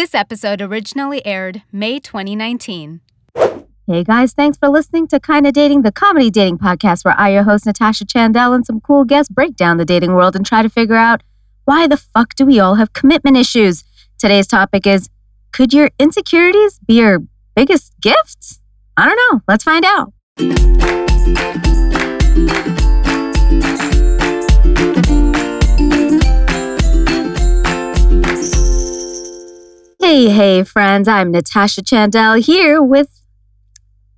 This episode originally aired May 2019. Hey guys, thanks for listening to Kinda Dating, the comedy dating podcast where I, your host Natasha Chandel, and some cool guests break down the dating world and try to figure out why the fuck do we all have commitment issues? Today's topic is Could your insecurities be your biggest gifts? I don't know. Let's find out. Hey, hey, friends. I'm Natasha Chandel here with,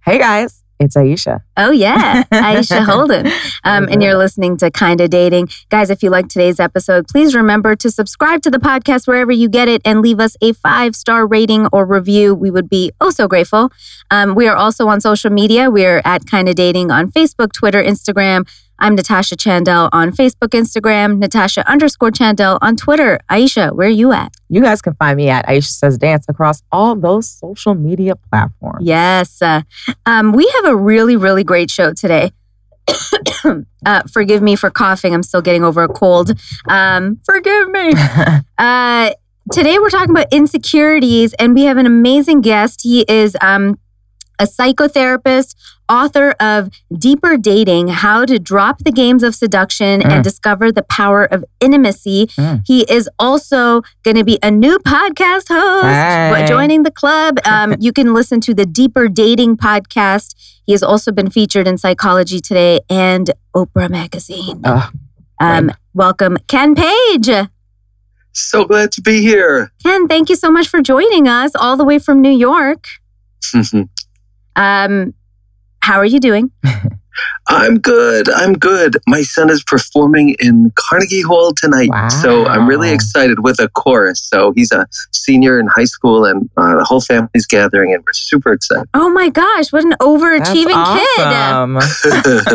Hey guys, it's Aisha. oh, yeah, Aisha Holden. Um, and you're listening to Kinda Dating. Guys, if you like today's episode, please remember to subscribe to the podcast wherever you get it and leave us a five star rating or review. We would be oh so grateful. Um, we are also on social media. We're at Kinda Dating on Facebook, Twitter, Instagram. I'm Natasha Chandel on Facebook, Instagram, Natasha underscore Chandel on Twitter. Aisha, where are you at? You guys can find me at Aisha Says Dance across all those social media platforms. Yes. Uh, um, we have a really, really great show today. uh, forgive me for coughing. I'm still getting over a cold. Um, forgive me. Uh, today we're talking about insecurities, and we have an amazing guest. He is um, a psychotherapist, author of Deeper Dating How to Drop the Games of Seduction and Mm. Discover the Power of Intimacy. Mm. He is also going to be a new podcast host, Hey. joining the club. Um, you can listen to the Deeper Dating podcast. He has also been featured in Psychology Today and Oprah Magazine. Ugh, Um, welcome, Ken Page. So glad to be here. Ken, thank you so much for joining us all the way from New York. Um, how are you doing? I'm good. I'm good. My son is performing in Carnegie Hall tonight. So I'm really excited with a chorus. So he's a senior in high school and uh, the whole family's gathering and we're super excited. Oh my gosh, what an That's overachieving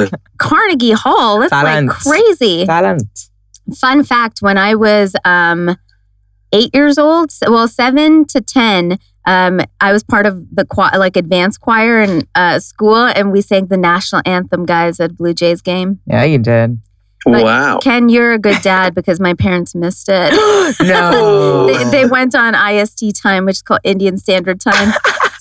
kid. Carnegie Hall, that's Talent. like crazy. Talent. Fun fact when I was um, eight years old, well, seven to 10, um, I was part of the choir, like advanced choir in uh, school, and we sang the national anthem, guys, at Blue Jays game. Yeah, you did. But wow. Ken, you're a good dad because my parents missed it. no. they, they went on IST time, which is called Indian Standard Time.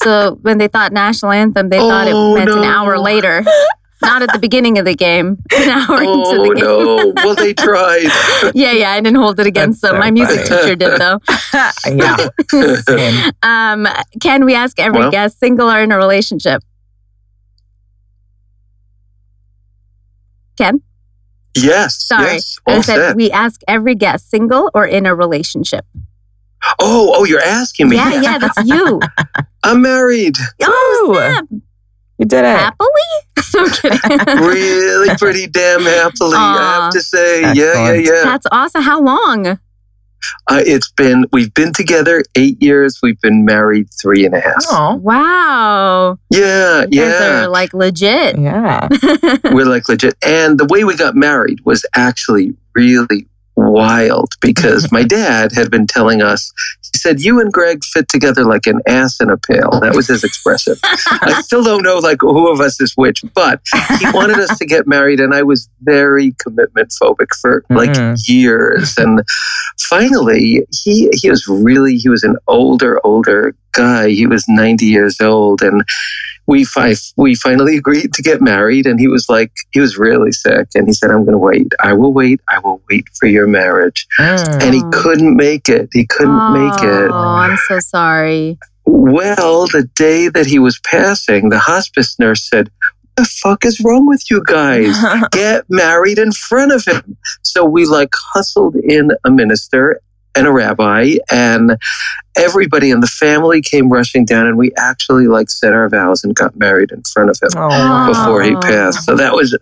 so when they thought national anthem, they thought it Oh, meant an hour later, not at the beginning of the game, an hour into Oh the game. no. Well, they tried. yeah, yeah, I didn't hold it against That's them. so My music funny. teacher did though. yeah. Um, Ken, we ask every Well. guest, single or in a relationship? Ken, Yes. sorry, Yes. I said set. we ask every guest, single or in a relationship. Oh, oh, you're asking me. Yeah, yeah, that's you. I'm married. Oh, snap. You did it. happily? no I'm kidding. really pretty damn happily, I have to say. Yeah, yeah, yeah. That's awesome. How long? Uh, it's been we've been together eight years. We've been married three and a half. Oh, Wow. Yeah, You yeah. are like legit. yeah. We're like legit. And the way we got married was actually really wild because my dad had been telling us. He said, "You and Greg fit together like an ass in a pail." That was his expression. I still don't know like who of us is which, but he wanted us to get married, and I was very commitment phobic for like Mhm. years. And finally, he he was really he was an older older guy. He was ninety years old, and we fi- we finally agreed to get married. And he was like he was really sick, and he said, "I'm going to wait. I will wait. I will wait for your marriage." Mm. And he Oh. couldn't make it. He couldn't make it. Oh, I'm so sorry. Well, the day that he was passing, the hospice nurse said, "What the fuck is wrong with you guys? Get married in front of him." So we like hustled in a minister and a rabbi, and everybody in the family came rushing down, and we actually like said our vows and got married in front of him Oh, before he passed. So that was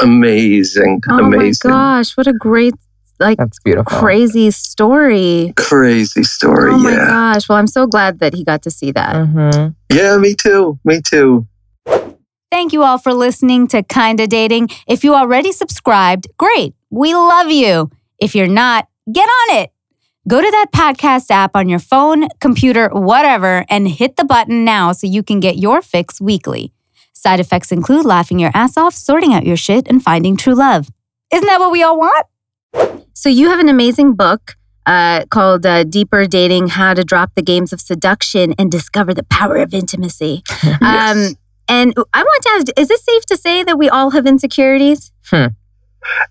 amazing, amazing. Oh amazing, my gosh, what a great, like, That's beautiful. crazy story. crazy story. Oh my yeah, gosh. Well, I'm so glad that he got to see that. Mhm. yeah, me too, me too. Thank you all for listening to Kinda Dating. If you already subscribed, great. We love you. If you're not, get on it. Go to that podcast app on your phone, computer, whatever, and hit the button now so you can get your fix weekly. Side effects include laughing your ass off, sorting out your shit, and finding true love. Isn't that what we all want? So you have an amazing book. uh, called uh, Deeper Dating How to Drop the Games of Seduction and Discover the Power of Intimacy. Yes. Um, and I want to ask is it safe to say that we all have insecurities?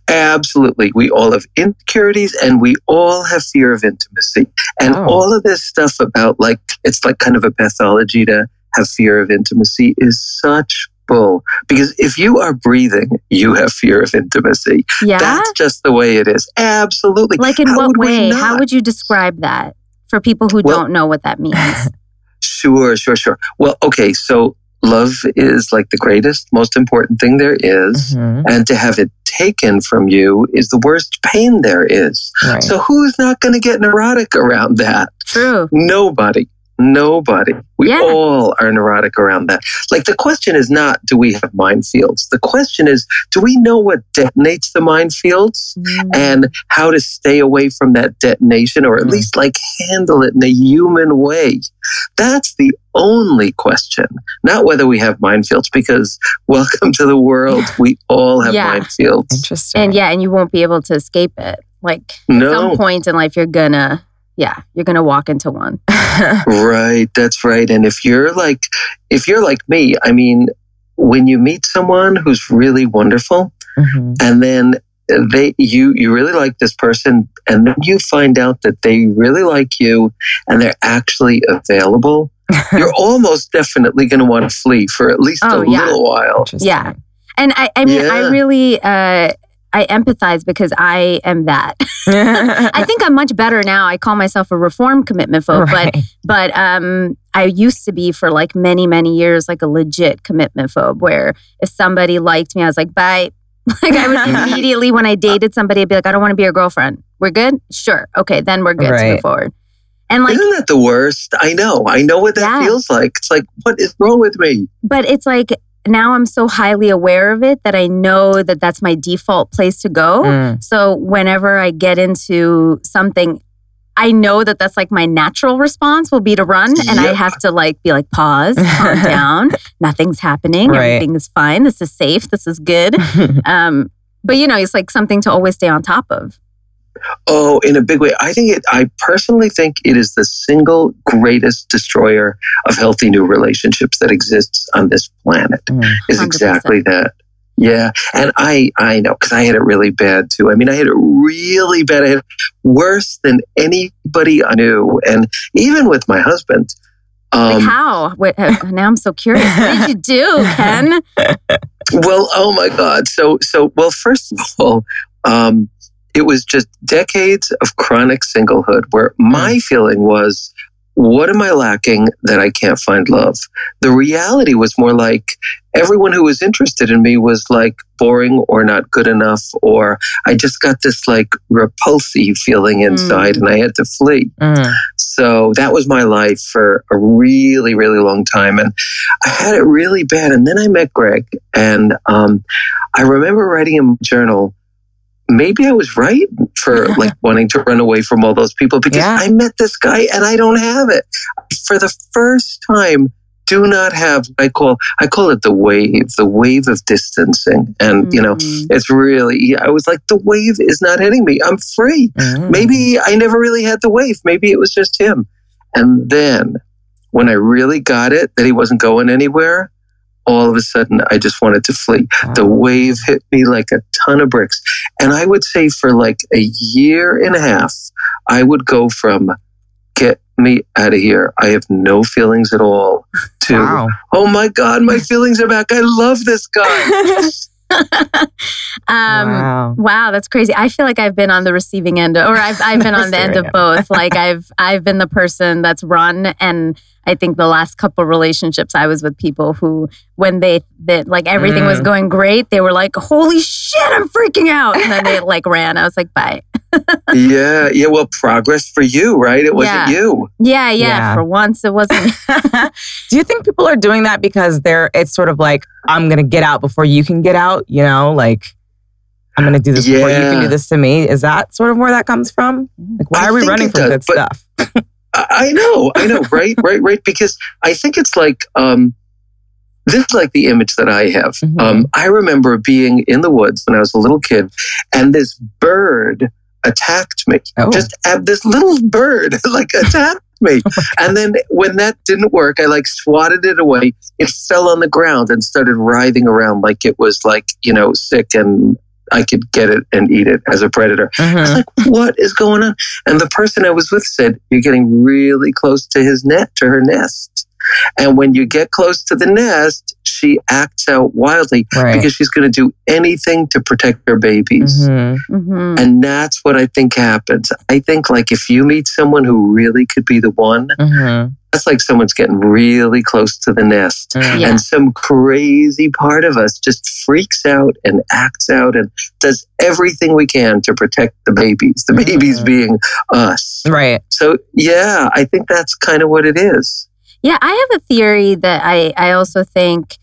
Absolutely. We all have insecurities and we all have fear of intimacy. And Oh. all of this stuff about like, it's like kind of a pathology to have fear of intimacy is such bull. Because if you are breathing, you have fear of intimacy. Yeah. That's just the way it is. Absolutely. like, in How what way? How would you describe that for people who Well- don't know what that means? Sure, sure, sure. Well, okay. So love is like the greatest, most important thing there is, Mhm. And to have it taken from you is the worst pain there is. Right. So who's not going to get neurotic around that? True. Nobody. Nobody. We Yeah. all are neurotic around that. Like the question is not, do we have minefields? The question is, do we know what detonates the minefields Mm. and how to stay away from that detonation or at Mm. least like handle it in a human way? That's the only question, not whether we have minefields, because welcome to the world. We all have Yeah. minefields. Interesting. And yeah, and you won't be able to escape it. Like at some point in life, you're gonna, yeah, you're gonna walk into one. Right, that's right. And if you're like if you're like me, I mean, when you meet someone who's really wonderful Mhm. and then they you you really like this person and then you find out that they really like you and they're actually available, you're almost definitely going to want to flee for at least Oh, a yeah. little while. Yeah. And I, I mean, I really, uh, I empathize because I am that. I think I'm much better now. I call myself a reform commitment phobe, but Right. but um, I used to be for like many many years like a legit commitment phobe, where if somebody liked me, I was like, bye. Like I would immediately when I dated somebody, I'd be like, I don't want to be your girlfriend. We're good. Sure. Okay, then we're good to move forward. And like, Isn't that the worst? I know. I know what that Yeah. feels like. It's like, what is wrong with me? but it's like now I'm so highly aware of it that I know that that's my default place to go. Mm. So whenever I get into something, I know that that's like my natural response will be to run, and I have to like be like pause, calm down. Nothing's happening. Right. Everything is fine. This is safe. This is good. Um, but you know, it's like something to always stay on top of. Oh, in a big way. I think it, I personally think it is the single greatest destroyer of healthy new relationships that exists on this planet Mm. is 100%. exactly that. Yeah. And I, I know because I had it really bad too. I mean, I had it really bad. I had it worse than anybody I knew. And even with my husband, Like um, how? Wait, uh, now I'm so curious. What did you do, Ken? Well, oh my God. So, so, well, first of all, um, it was just decades of chronic singlehood where my feeling was, what am I lacking that I can't find love? The reality was more like everyone who was interested in me was like boring or not good enough, or I just got this like repulsive feeling inside and I had to flee. Mm. So that was my life for a really, really long time. And I had it really bad. And then I met Greg. And um, I remember writing in my journal, maybe I was right for like wanting to run away from all those people because Yeah. I met this guy and I don't have it. For the first time, do not have I call I call it the wave, the wave of distancing. And you know, Mm. it's really I was like, the wave is not hitting me. I'm free. Mm. Maybe I never really had the wave. Maybe it was just him. And then when I really got it that he wasn't going anywhere, all of a sudden I just wanted to flee. The wave hit me like a ton of bricks. And I would say for like a year and a half, I would go from get me out of here. I have no feelings at all to Wow. oh my God, my feelings are back. I love this guy. um, wow. Wow, that's crazy. I feel like I've been on the receiving end, or I've I've been on the end of both. Like I've I've been the person that's run, and I think the last couple relationships I was with people who, when they that like everything was Mm. going great, they were like, "Holy shit, I'm freaking out," and then they like ran. I was like, "Bye." yeah, yeah. Well, progress for you, right? It wasn't Yeah. you. Yeah, yeah. Yeah. For once, it wasn't. do you think people are doing that because they're it's sort of like I'm gonna get out before you can get out, you know, like I'm gonna do this before you can do this to me. Is that sort of where that comes from? Like why I are we running it from does, good but- stuff? I know, I know, right, right, right. Because I think it's like um, this is like the image that I have. Mhm. Um, I remember being in the woods when I was a little kid, and this bird attacked me. Oh. Just had this little bird like attacked me. and then when that didn't work, I like swatted it away. It fell on the ground and started writhing around like it was like, you know, sick and I could get it and eat it as a predator. I was Mhm. like, what is going on? And the person I was with said, You're getting really close to his net, to her nest. And when you get close to the nest, she acts out wildly Right. because she's going to do anything to protect her babies. Mhm. Mhm. And that's what I think happens. I think like if you meet someone who really could be the one, Mhm. that's like someone's getting really close to the nest. Mhm. Yeah. And some crazy part of us just freaks out and acts out and does everything we can to protect the babies, the babies Mhm. being us. Right. So, yeah, I think that's kind of what it is. Yeah, I have a theory that I, I also think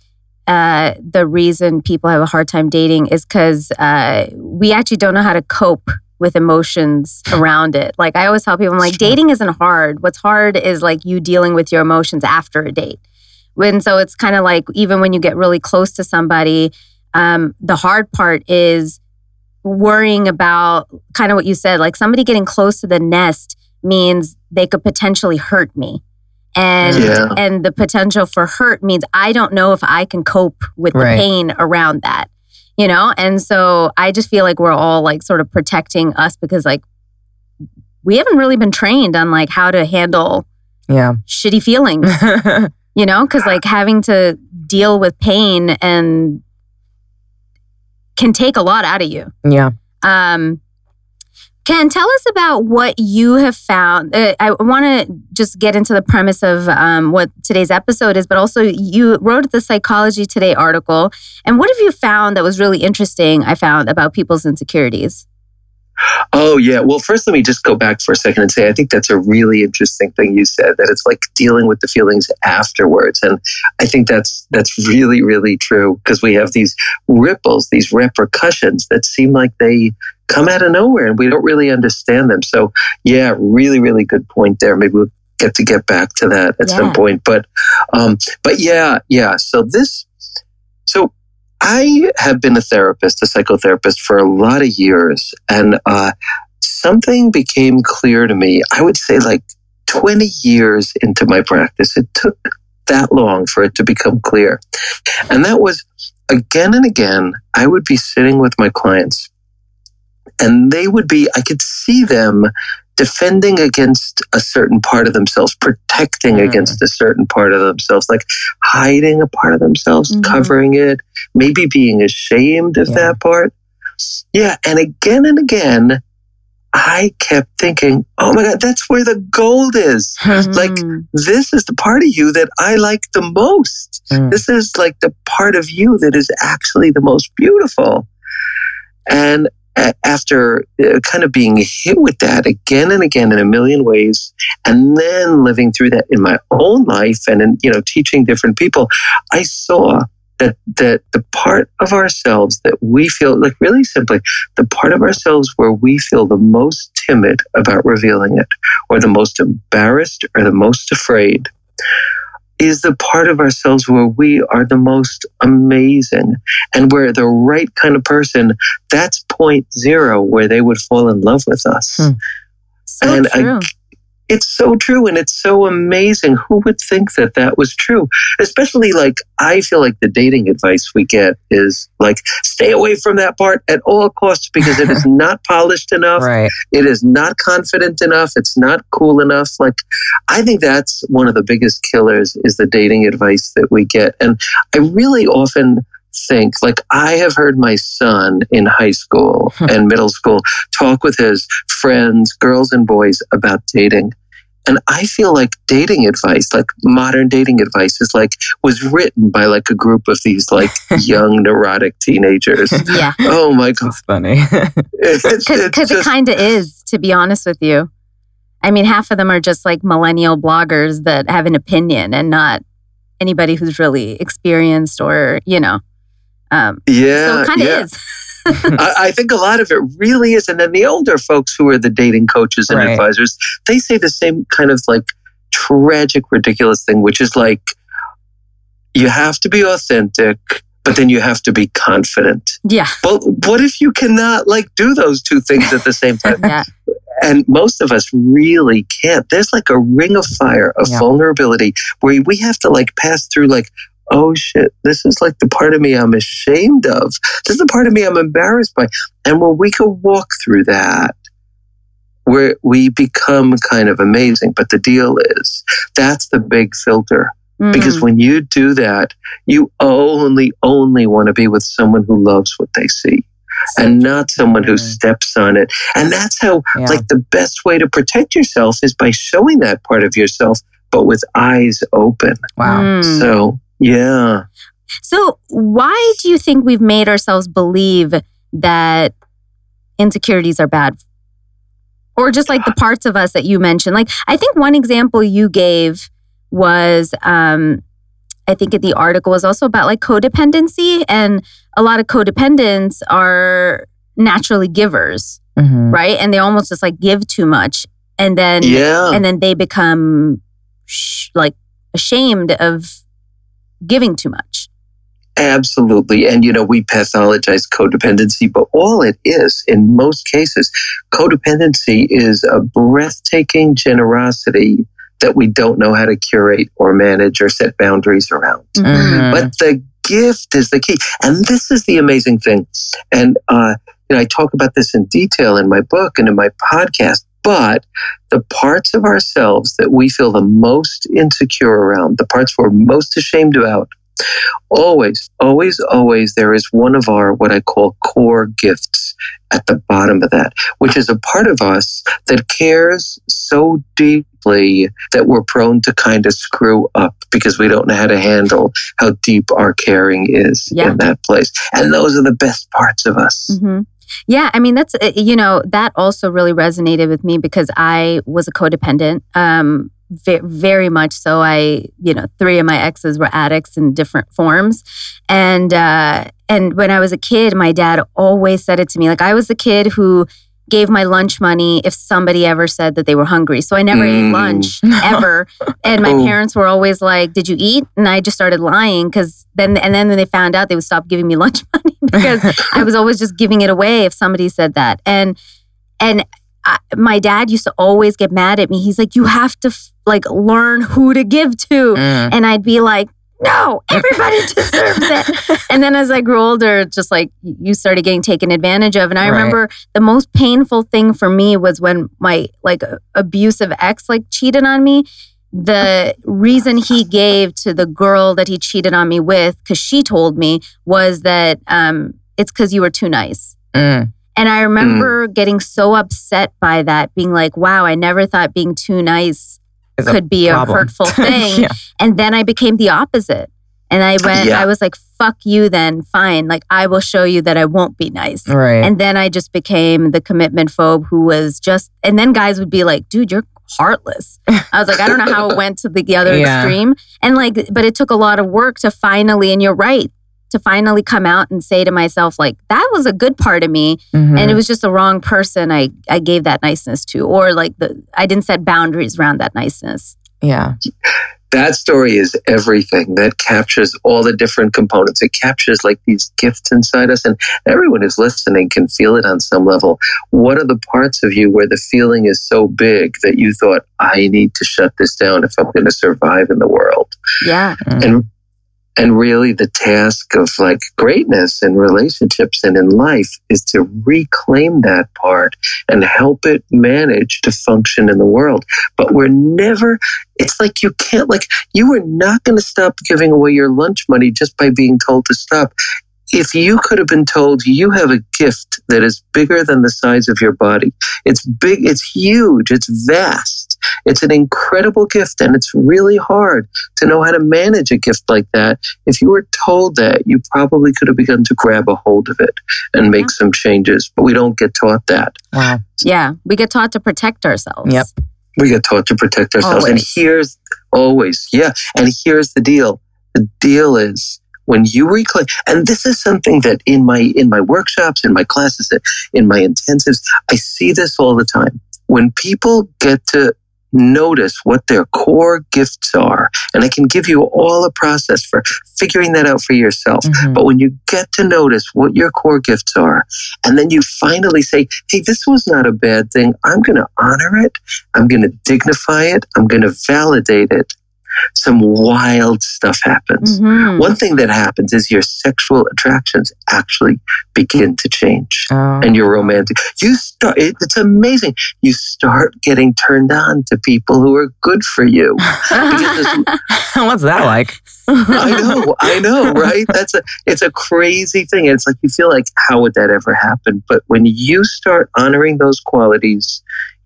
uh, the reason people have a hard time dating is because uh, we actually don't know how to cope with emotions around it. Like I always tell people, I'm like, dating isn't hard. What's hard is like you dealing with your emotions after a date. When so it's kind of like even when you get really close to somebody, um, the hard part is worrying about kind of what you said, like somebody getting close to the nest means they could potentially hurt me. And Yeah. and the potential for hurt means I don't know if I can cope with the pain around that. You know? And so I just feel like we're all like sort of protecting us because like we haven't really been trained on like how to handle Yeah. shitty feelings, you know? Because like having to deal with pain and can take a lot out of you. yeah. Um, Ken, tell us about what you have found. Uh, I want to just get into the premise of um, what today's episode is, but also you wrote the Psychology Today article. And what have you found that was really interesting? I found about people's insecurities. Oh, yeah. Well, first, let me just go back for a second and say I think that's a really interesting thing you said that it's like dealing with the feelings afterwards. And I think that's that's really, really true because we have these ripples, these repercussions that seem like they come out of nowhere and we don't really understand them. So, yeah, really, really good point there. Maybe we'll get to get back to that at Yeah. some point. But, um, but yeah, yeah. So this, I have been a therapist, a psychotherapist for a lot of years, and uh, something became clear to me. I would say like 20 years into my practice. It took that long for it to become clear. And that was again and again, I would be sitting with my clients, and they would be, I could see them defending against a certain part of themselves, protecting Mm. against a certain part of themselves, like hiding a part of themselves, Mhm. covering it, maybe being ashamed of Yeah. that part. Yeah. And again and again, I kept thinking, oh my God, that's where the gold is. Like, Mm. This is the part of you that I like the most. Mm. This is like the part of you that is actually the most beautiful. And after uh, kind of being hit with that again and again in a million ways, and then living through that in my own life and in, you know, teaching different people, I saw that, that the part of ourselves that we feel like really simply the part of ourselves where we feel the most timid about revealing it or the most embarrassed or the most afraid is the part of ourselves where we are the most amazing and where the right kind of person that's point zero where they would fall in love with us Hmm. So and I- true. It's so true and it's so amazing. Who would think that that was true? Especially like i feel like the dating advice we get is like stay away from that part at all costs because it is not polished enough. Right. it is not confident enough. It's not cool enough. Like i think that's one of the biggest killers is the dating advice that we get. And i really often think like i have heard my son in high school and middle school talk with his friends girls and boys about dating and i feel like dating advice like modern dating advice is like was written by like a group of these like young neurotic teenagers Yeah. oh my god That's funny. It's- it's Because it kind of is, to be honest with you. I mean, half of them are just like millennial bloggers that have an opinion and not anybody who's really experienced or, you know. Um, yeah so it kind of yeah. is. I, I think a lot of it really is. And then the older folks who are the dating coaches and Right. advisors, they say the same kind of like tragic, ridiculous thing, which is like, you have to be authentic, but then you have to be confident. Yeah. Well, what if you cannot like do those two things at the same time? Yeah. and most of us really can't. There's like a ring of fire of Yeah. vulnerability where we have to like pass through like, oh shit, this is like the part of me I'm ashamed of. This is the part of me I'm embarrassed by. And when we can walk through that, where we become kind of amazing. But the deal is that's the big filter. Because Mm. when you do that, you only, only want to be with someone who loves what they see and not someone who Mm. steps on it. And that's how Yeah. like the best way to protect yourself is by showing that part of yourself, but with eyes open. wow. Mm. So, yeah. So, why do you think we've made ourselves believe that insecurities are bad? Or just like the parts of us that you mentioned. Like, I think one example you gave was, um, I think in the article was also about like codependency. And a lot of codependents are naturally givers, Mhm. right? And they almost just like give too much. And then, Yeah. and then they become sh- like ashamed of giving too much. Absolutely. And, you know, we pathologize codependency, but all it is in most cases, codependency is a breathtaking generosity that we don't know how to curate or manage or set boundaries around. Mhm. But the gift is the key. And this is the amazing thing. And uh, you know, I talk about this in detail in my book and in my podcast. But the parts of ourselves that we feel the most insecure around, the parts we're most ashamed about, always, always, always, there is one of our what I call core gifts at the bottom of that, which is a part of us that cares so deeply that we're prone to kind of screw up because we don't know how to handle how deep our caring is Yeah. in that place. And those are the best parts of us. hmm Yeah, I mean that's uh, you know that also really resonated with me because I was a codependent, um, very much so. I you know three of my exes were addicts in different forms, and uh, and when I was a kid, my dad always said it to me like I was the kid who gave my lunch money if somebody ever said that they were hungry. So I never ate Mm. lunch ever. And my Oh. parents were always like, "Did you eat?" And I just started lying because then and then when they found out, they would stop giving me lunch money because I was always just giving it away if somebody said that. And and I, my dad used to always get mad at me. He's like, "You have to f- like learn who to give to," Mm. and I'd be like. No, everybody deserves it. And then as I grew older, just like you started getting taken advantage of. And I Right. remember the most painful thing for me was when my like abusive ex like cheated on me. The reason he gave to the girl that he cheated on me with, because she told me, was that um, it's because you were too nice. Mm. And I remember getting so upset by that, being like, wow, I never thought being too nice could be a hurtful thing. yeah. And then I became the opposite. And I went, Yeah. I was like, fuck you then, fine. Like, I will show you that I won't be nice. Right. And then I just became the commitment phobe who was just, and then guys would be like, dude, you're heartless. I was like, I don't know how it went to the other Yeah. extreme. And like, but it took a lot of work to finally, and you're right, to finally come out and say to myself, like, that was a good part of me. Mhm. And it was just the wrong person I, I gave that niceness to, or like the, I didn't set boundaries around that niceness. yeah. That story is everything. That captures all the different components. It captures like these gifts inside us, and everyone who's listening can feel it on some level. What are the parts of you where the feeling is so big that you thought, I need to shut this down if I'm going to survive in the world? Yeah. and and really the task of like greatness in relationships and in life is to reclaim that part and help it manage to function in the world. But we're never it's like you can't like you are not going to stop giving away your lunch money just by being told to stop. If you could have been told you have a gift that is bigger than the size of your body it's big it's huge it's vast it's an incredible gift and it's really hard to know how to manage a gift like that. If you were told that, you probably could have begun to grab a hold of it and mm-hmm. make some changes, but we don't get taught that. Wow. Yeah. We get taught to protect ourselves. Yep. We get taught to protect ourselves. And here's always, yeah. And here's the deal. The deal is when you reclaim, and this is something that in my in my workshops, in my classes, in my intensives, I see this all the time. When people get to notice what their core gifts are. And I can give you all a process for figuring that out for yourself. Mhm. But when you get to notice what your core gifts are, and then you finally say, hey, this was not a bad thing. I'm going to honor it. I'm going to dignify it. I'm going to validate it. Some wild stuff happens. Mhm. One thing that happens is your sexual attractions actually begin to change Oh. and your romantic. You start, it, it's amazing. You start getting turned on to people who are good for you. What's that like? I know, I know, right? That's a it's a crazy thing. It's like you feel like how would that ever happen? But when you start honoring those qualities,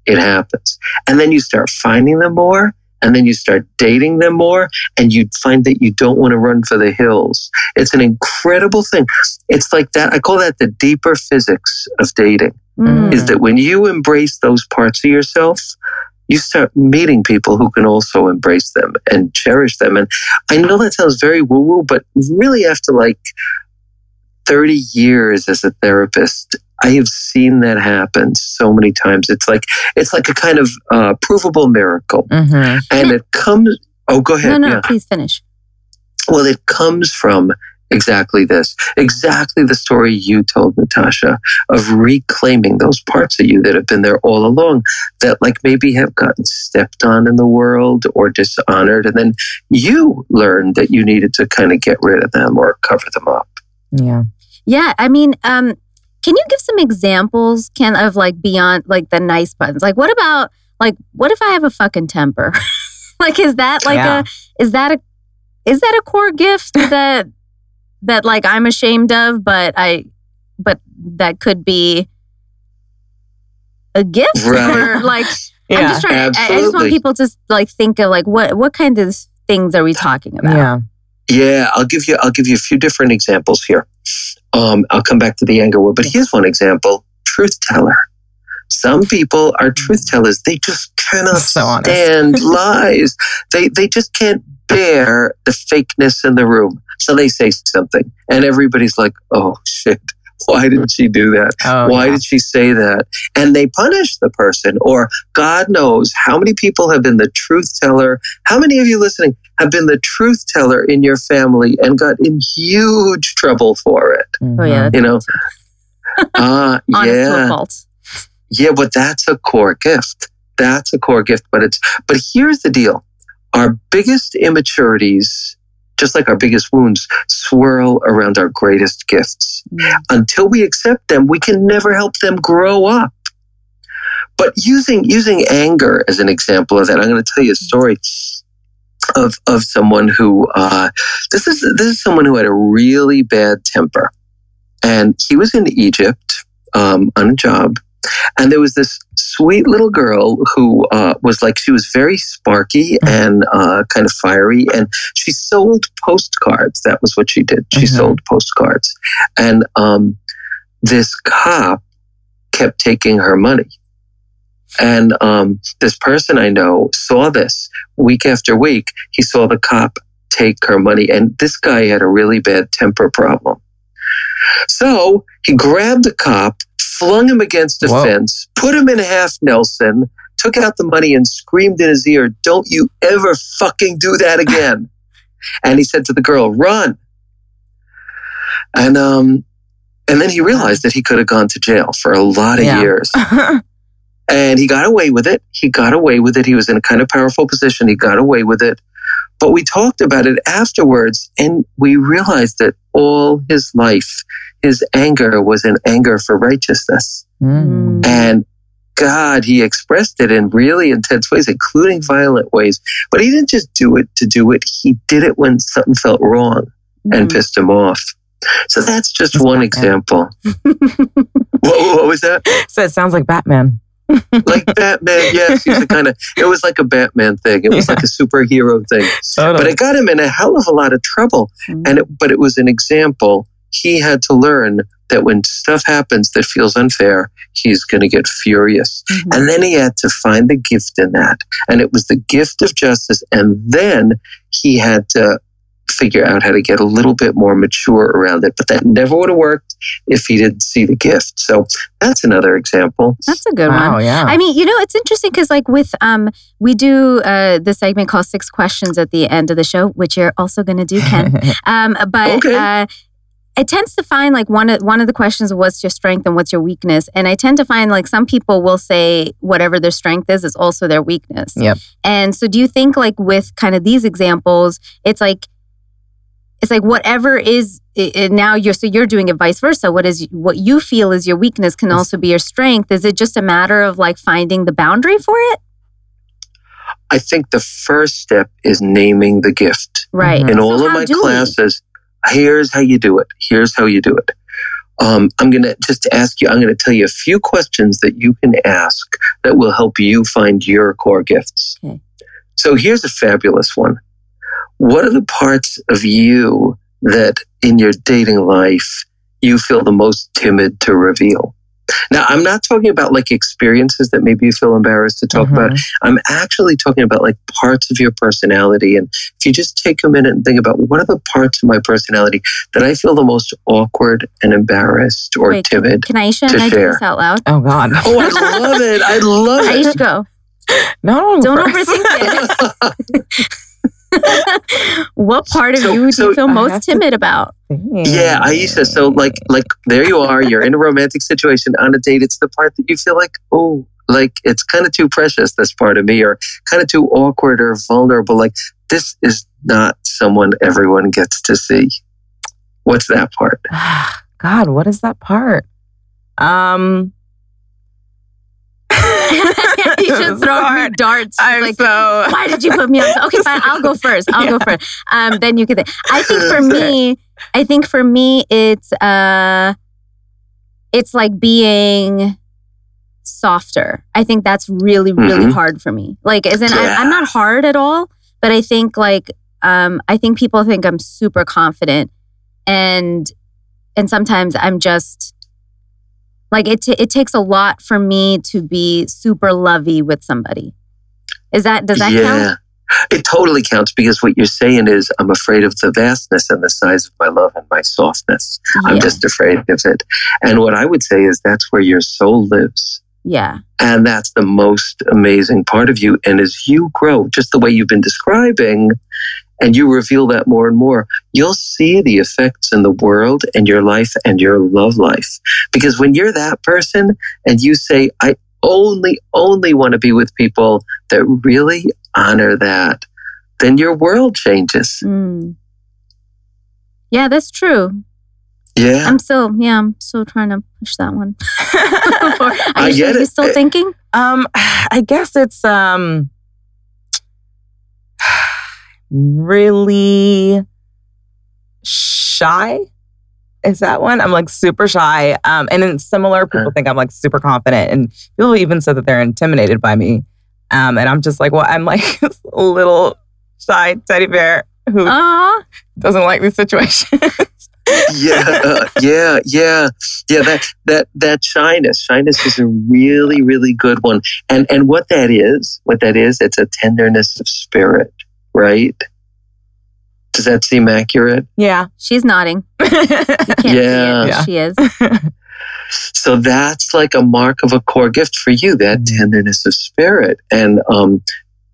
it happens. And then you start finding them more and then you start dating them more and you find that you don't want to run for the hills. It's an incredible thing. It's like that I call that the deeper physics of dating Mm. is that when you embrace those parts of yourself, you start meeting people who can also embrace them and cherish them. And I know that sounds very woo woo, but really after like 30 years as a therapist, I have seen that happen so many times. It's like it's like a kind of uh, provable miracle, hmm and it comes. Oh, go ahead. No, no, yeah. please finish. Well, it comes from exactly this, exactly the story you told, Natasha, of reclaiming those parts of you that have been there all along that, like, maybe have gotten stepped on in the world or dishonored. And then you learned that you needed to kind of get rid of them or cover them up. Yeah. Yeah, I mean, um, can you give some examples, Ken, of like beyond like the nice buttons? Like, what about like what if I have a fucking temper? like, is that like Yeah. a is that a is that a core gift that that like I'm ashamed of, but I but that could be a gift Right. or like I'm just trying. I, I just want people to like think of like what what kind of things are we talking about? Yeah. Yeah, I'll give you I'll give you a few different examples here. Um, I'll come back to the anger one, but here's one example: truth teller. Some people are truth tellers. They just cannot So stand lies. They they just can't bear the fakeness in the room. So they say something, and everybody's like, "Oh shit! Why did she do that? Oh, Why yeah. did she say that? And they punish the person, or God knows how many people have been the truth teller. How many of you listening have been the truth teller in your family and got in huge trouble for it? Oh yeah. You know? Ah, honest yeah. fault. Yeah, but that's a core gift. That's a core gift. But it's, but here's the deal. Our biggest immaturities, just like our biggest wounds, swirl around our greatest gifts Mm. until we accept them, we can never help them grow up. But using using anger as an example of that, I'm going to tell you a story of of someone who uh, this is this is someone who had a really bad temper, and he was in Egypt um, on a job, and there was this sweet little girl who uh, was like she was very sparky and uh, kind of fiery, and she sold postcards. That was what she did. She Mhm. sold postcards, and um, this cop kept taking her money. And um, this person I know saw this week after week. He saw the cop take her money, and this guy had a really bad temper problem. So he grabbed the cop, flung him against a Whoa. fence, put him in half Nelson, took out the money, and screamed in his ear, Don't you ever fucking do that again. and he said to the girl, Run. And um, and then he realized that he could have gone to jail for a lot of Yeah. years. And he got away with it. He got away with it. He was in a kind of powerful position. He got away with it. But we talked about it afterwards and we realized that all his life, his anger was an anger for righteousness. Mm. And God, he expressed it in really intense ways, including violent ways. But he didn't just do it to do it. He did it when something felt wrong and Mhm. pissed him off. So that's just one Batman. example. what, what was that? So it sounds like Batman. like Batman. Yes, he's a kind of. It was like a Batman thing. It was Yeah. like a superhero thing. But it got him in a hell of a lot of trouble. Mhm. And it, but it was an example. He had to learn that when stuff happens that feels unfair, he's going to get furious. Mhm. And then he had to find the gift in that. And it was the gift of justice. And then he had to figure out how to get a little bit more mature around it. But that never would have worked if he didn't see the gift. So that's another example. That's a good wow, one. yeah. I mean, you know, it's interesting because, like, with um, we do uh, the segment called Six Questions at the end of the show, which you're also going to do, Ken. Um, but Okay. uh, it tends to find like one of one of the questions what's your strength and what's your weakness, and I tend to find like some people will say whatever their strength is is also their weakness. Yep. And so, do you think like with kind of these examples, it's like it's like whatever is i- i- now you're so you're doing it vice versa. What is what you feel is your weakness can also be your strength. Is it just a matter of like finding the boundary for it? I think the first step is naming the gift. Right. Mhm. in So all of my do we? classes here's how you do it. Here's how you do it. Um, i'm going to just ask you i'm going to tell you a few questions that you can ask that will help you find your core gifts. Okay. so here's a fabulous one. What are the parts of you that in your dating life you feel the most timid to reveal now i'm not talking about like experiences that maybe you feel embarrassed to talk about Mhm. I'm actually talking about like parts of your personality. And if you just take a minute and think about what are the parts of my personality that I feel the most awkward and embarrassed or Wait, timid. Can Aisha to and I do share. this out loud? Oh God. Oh, I love it. I love it. Aisha, go. No, Don't first. overthink it. what part of So- you do so you feel I most to- timid about? yeah, Aisha. So like like there you are, you're in a romantic situation on a date. It's the part that you feel like, oh, like it's kind of too precious, this part of me, or kind of too awkward or vulnerable. Like this is not someone everyone gets to see. What's that part? God, what is that part? Um. Aisha's throwing me Sorry. darts. She's I'm like, so. why did you put me on? Okay, fine. I'll go first. I'll go first. Um, then you can. Think. I think for me, I think for me, it's uh, it's like being softer. I think that's really, really Mhm. hard for me. Like, isn't Yeah. I'm not hard at all, but I think like um, I think people think I'm super confident, and and sometimes I'm just like it. T- it takes a lot for me to be super lovey with somebody. Is that does that count? It totally counts because what you're saying is, I'm afraid of the vastness and the size of my love and my softness. I'm just afraid of it. And what I would say is that's where your soul lives. Yeah. And that's the most amazing part of you. And as you grow, just the way you've been describing, and you reveal that more and more, you'll see the effects in the world and your life and your love life. Because when you're that person and you say, I only, only want to be with people that really honor that, then your world changes. Mm. Yeah, that's true. Yeah. I'm still, yeah, I'm still trying to push that one. Are I you, get are you it. still thinking? Um, I guess it's um really shy. Is that one? I'm like super shy. Um, and then similar people think I'm like super confident, and people even said that they're intimidated by me. Um, and I'm just like, well, I'm like a little shy teddy bear who Aw. doesn't like these situations. yeah, uh, yeah, yeah, yeah. That that that shyness, shyness is a really, really good one. And and what that is, what that is, it's a tenderness of spirit, right? Does that seem accurate? yeah. She's nodding. You can't Yeah. see it. Yeah. She is. So that's like a mark of a core gift for you, that Mhm. tenderness of spirit. And um,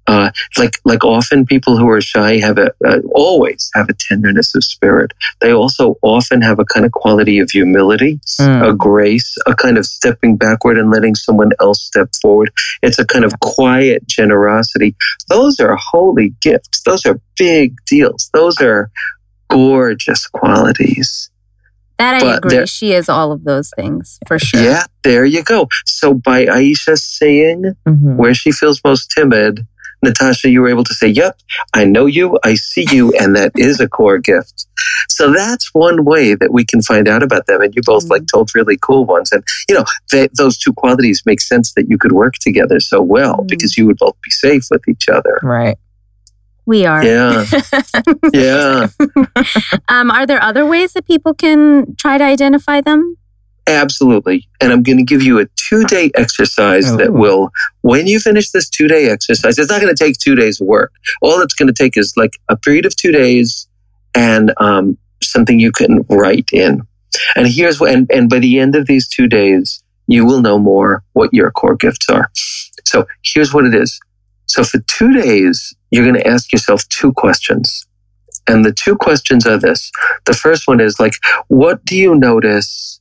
uh, like like often people who are shy have a uh, always have a tenderness of spirit. They also often have a kind of quality of humility. Mm. a grace, a kind of stepping backward and letting someone else step forward. It's a kind of quiet generosity. Those are holy gifts. Those are big deals. Those are gorgeous qualities. That I But agree. there- She is all of those things for sure. Yeah, there you go. So by Aisha saying Mhm. where she feels most timid, Natasha, you were able to say, Yep, I know you, I see you, and that is a core gift. So that's one way that we can find out about them. And you both Mhm. like told really cool ones. And, you know, they, those two qualities make sense that you could work together so well Mhm. because you would both be safe with each other. Right. We are. Yeah, yeah, Um, are there other ways that people can try to identify them? Absolutely. And I'm going to give you a two day exercise that will, when you finish this two day exercise, it's not going to take two days of work. All it's going to take is like a period of two days and um, something you can write in. And here's what, and, and by the end of these two days, you will know more what your core gifts are. So here's what it is. So for two days, you're going to ask yourself two questions. And the two questions are this. The first one is like, what do you notice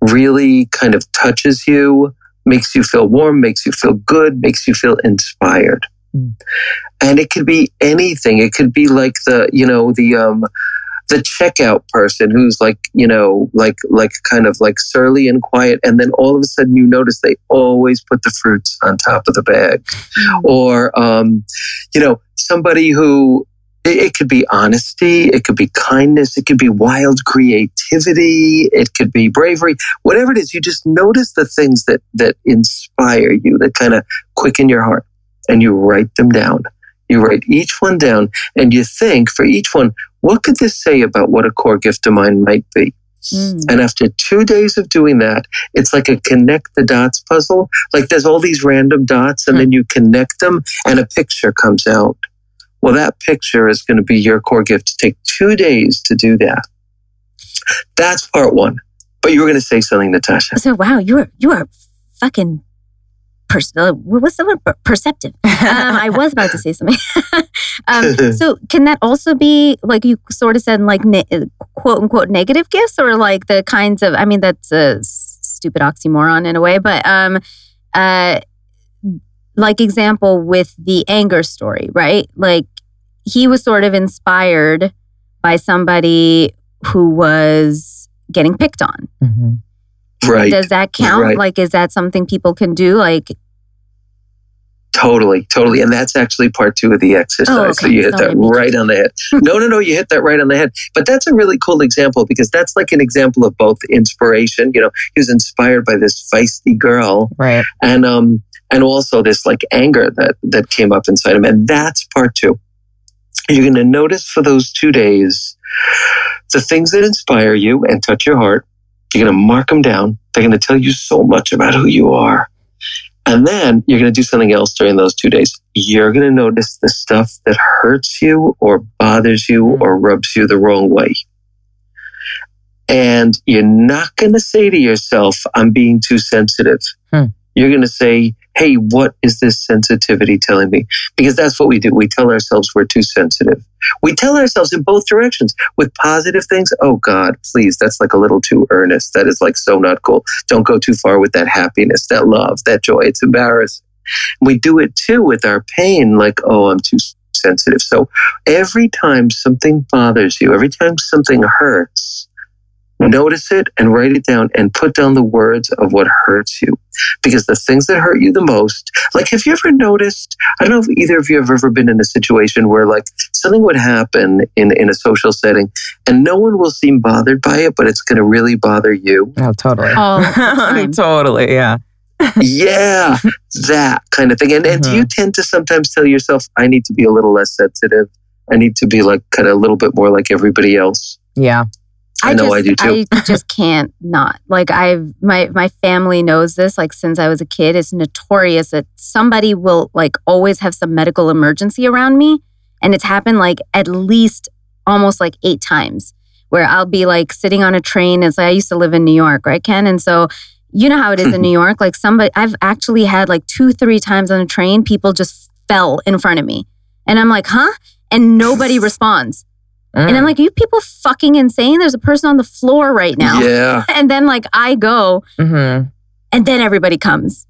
really kind of touches you, makes you feel warm, makes you feel good, makes you feel inspired? Mm. And it could be anything. It could be like the, you know, the, um, the checkout person who's like, you know, like, like kind of like surly and quiet. And then all of a sudden you notice they always put the fruits on top of the bag. Or, um, you know, somebody who, it, could be honesty, it could be kindness, it could be wild creativity, it could be bravery, whatever it is. You just notice the things that that inspire you, that kind of quicken your heart, and you write them down. You write each one down, and you think for each one, what could this say about what a core gift of mine might be? Mm. And after two days of doing that, it's like a connect the dots puzzle. Like there's all these random dots, and then you connect them, and a picture comes out. Well, that picture is going to be your core gift. To take two days to do that. That's part one. But you were going to say something, Natasha. So wow, you are you are fucking pers- uh, what's the word? Perceptive. Um, I was about to say something. um, so can that also be like you sort of said, like ne- quote unquote negative gifts, or like the kinds of? I mean, that's a stupid oxymoron in a way, but um, uh, like example with the anger story, right? Like he was sort of inspired by somebody who was getting picked on. Mhm. right. Does that count? Right. Like, is that something people can do? Like, Totally, totally. And that's actually part two of the exercise. Oh, So you hit Sorry, that right on the head. no, no, no, you hit that right on the head. But that's a really cool example because that's like an example of both inspiration. You know, he was inspired by this feisty girl Right. and um and also this like anger that that came up inside him. And that's part two. You're gonna notice for those two days the things that inspire you and touch your heart. You're gonna mark them down. They're gonna tell you so much about who you are. And then you're going to do something else during those two days. You're going to notice the stuff that hurts you or bothers you or rubs you the wrong way. And you're not going to say to yourself, I'm being too sensitive. Hmm. You're going to say, Hey, what is this sensitivity telling me? Because that's what we do. We tell ourselves we're too sensitive. We tell ourselves in both directions with positive things. Oh God, please, that's like a little too earnest. That is like so not cool. Don't go too far with that happiness, that love, that joy. It's embarrassing. We do it too with our pain, like, oh, I'm too sensitive. So every time something bothers you, every time something hurts, notice it and write it down and put down the words of what hurts you. Because the things that hurt you the most, like, have you ever noticed? I don't know if either of you have ever been in a situation where, like, something would happen in, in a social setting and no one will seem bothered by it, but it's going to really bother you. Oh, totally. All the time. totally. Yeah. yeah, that kind of thing. And, and do you mm-hmm. tend to sometimes tell yourself, I need to be a little less sensitive? I need to be like kind of a little bit more like everybody else. Yeah. I know just, I do too. I just can't not. Like I've my my family knows this. Like since I was a kid, it's notorious that somebody will like always have some medical emergency around me, and it's happened like at least almost like eight times where I'll be like sitting on a train. It's like I used to live in New York, right, Ken? And so you know how it is in mm-hmm. New York. Like somebody, I've actually had like two, three times on a train, people just fell in front of me, and I'm like, huh? And nobody responds. And I'm like, you people fucking insane. There's a person on the floor right now. Yeah. And then like I go mm-hmm. and then everybody comes.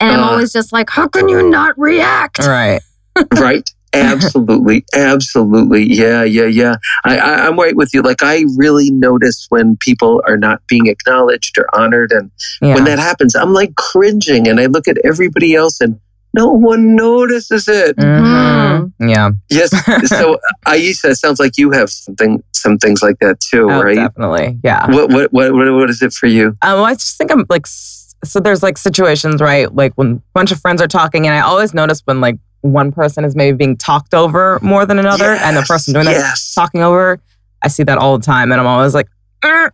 And I'm Uh. always just like, how can you not react? Right. right absolutely absolutely yeah yeah yeah I, I i'm right with you like i really notice when people are not being acknowledged or honored and Yeah. when that happens i'm like cringing and i look at everybody else and no one notices it Mhm. Yeah. yes so aisha it sounds like you have something some things like that too Oh, right definitely. Yeah. what, what what what what is it for you Um, I just think I'm like, so there's like situations, right? Like when a bunch of friends are talking, and I always notice when like one person is maybe being talked over more than another, and the person doing that talking over, I see that all the time, and I'm always like, "Er,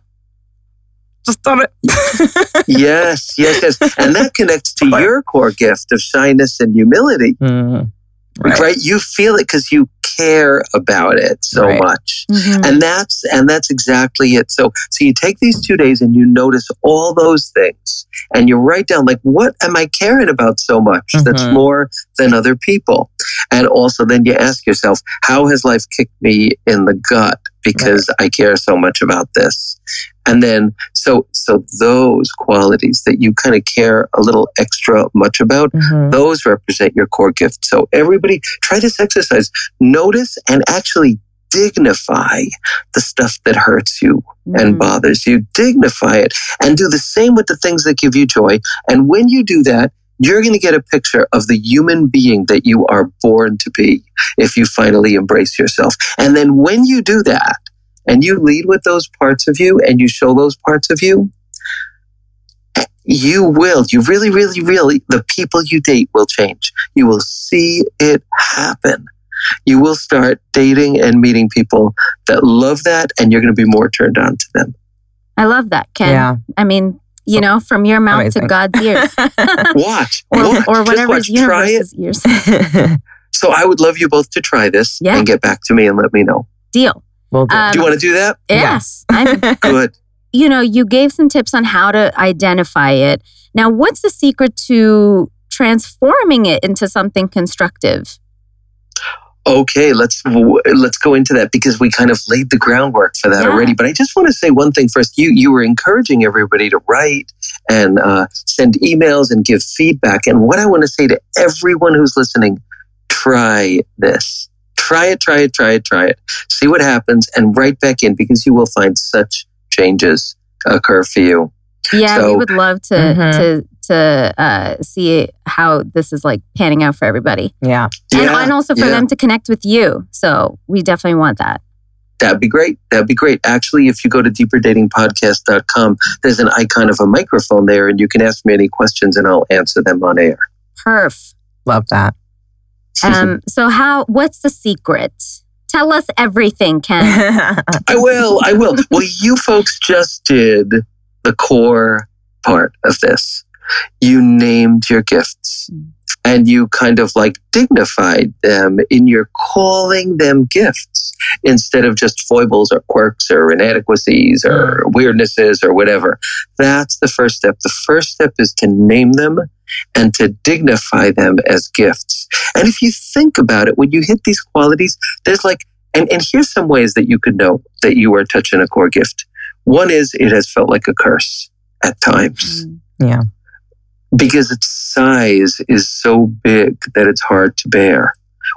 just stop it. yes yes yes and that connects to your core gift of shyness and humility Mhm. right. you feel it because you care about it so Right. much. Mhm. And that's and that's exactly it. So so you take these two days and you notice all those things and you write down like what am I caring about so much that's Mhm. more than other people? And also then you ask yourself, how has life kicked me in the gut because I care so much about this? And then so so those qualities that you kind of care a little extra much about Mhm. those represent your core gift. So everybody try this exercise. Notice and actually dignify the stuff that hurts you and Mhm. bothers you. Dignify it and do the same with the things that give you joy. And when you do that, you're going to get a picture of the human being that you are born to be if you finally embrace yourself. And then when you do that and you lead with those parts of you and you show those parts of you, you will, you really, really, really, the people you date will change. You will see it happen. You will start dating and meeting people that love that, and you're going to be more turned on to them. I love that, Ken. Yeah. I mean, you know, from your mouth Amazing. to God's ears. Watch, or, watch, or just whatever's watch. Try it. universe's ears. So I would love you both to try this Yeah. and get back to me and let me know. Deal. Will do. Um, Do you want to do that? Yes. I'm, Good. you know, you gave some tips on how to identify it. Now, what's the secret to transforming it into something constructive? Okay, let's let's go into that because we kind of laid the groundwork for that Yeah. already. But I just want to say one thing first. You you were encouraging everybody to write and uh, send emails and give feedback. And what I want to say to everyone who's listening: try this. Try it. Try it. Try it. Try it. See what happens, and write back in because you will find such changes occur for you. Yeah, so, we would love to Mhm. to to uh, see how this is like panning out for everybody, yeah. and, Yeah, and also for yeah. them to connect with you. So we definitely want that. That'd be great. That'd be great. Actually, if you go to deeperdatingpodcast.com, there's an icon of a microphone there, and you can ask me any questions and I'll answer them on air. Perf. Love that. Um, so how? What's the secret? Tell us everything, Ken. I will. I will. Well, you folks just did the core part of this. You named your gifts and you kind of like dignified them in your calling them gifts instead of just foibles or quirks or inadequacies or weirdnesses or whatever. That's the first step. The first step is to name them and to dignify them as gifts. And if you think about it, when you hit these qualities, there's like, and, and here's some ways that you could know that you are touching a core gift. One is it has felt like a curse at times Mm. because its size is so big that it's hard to bear.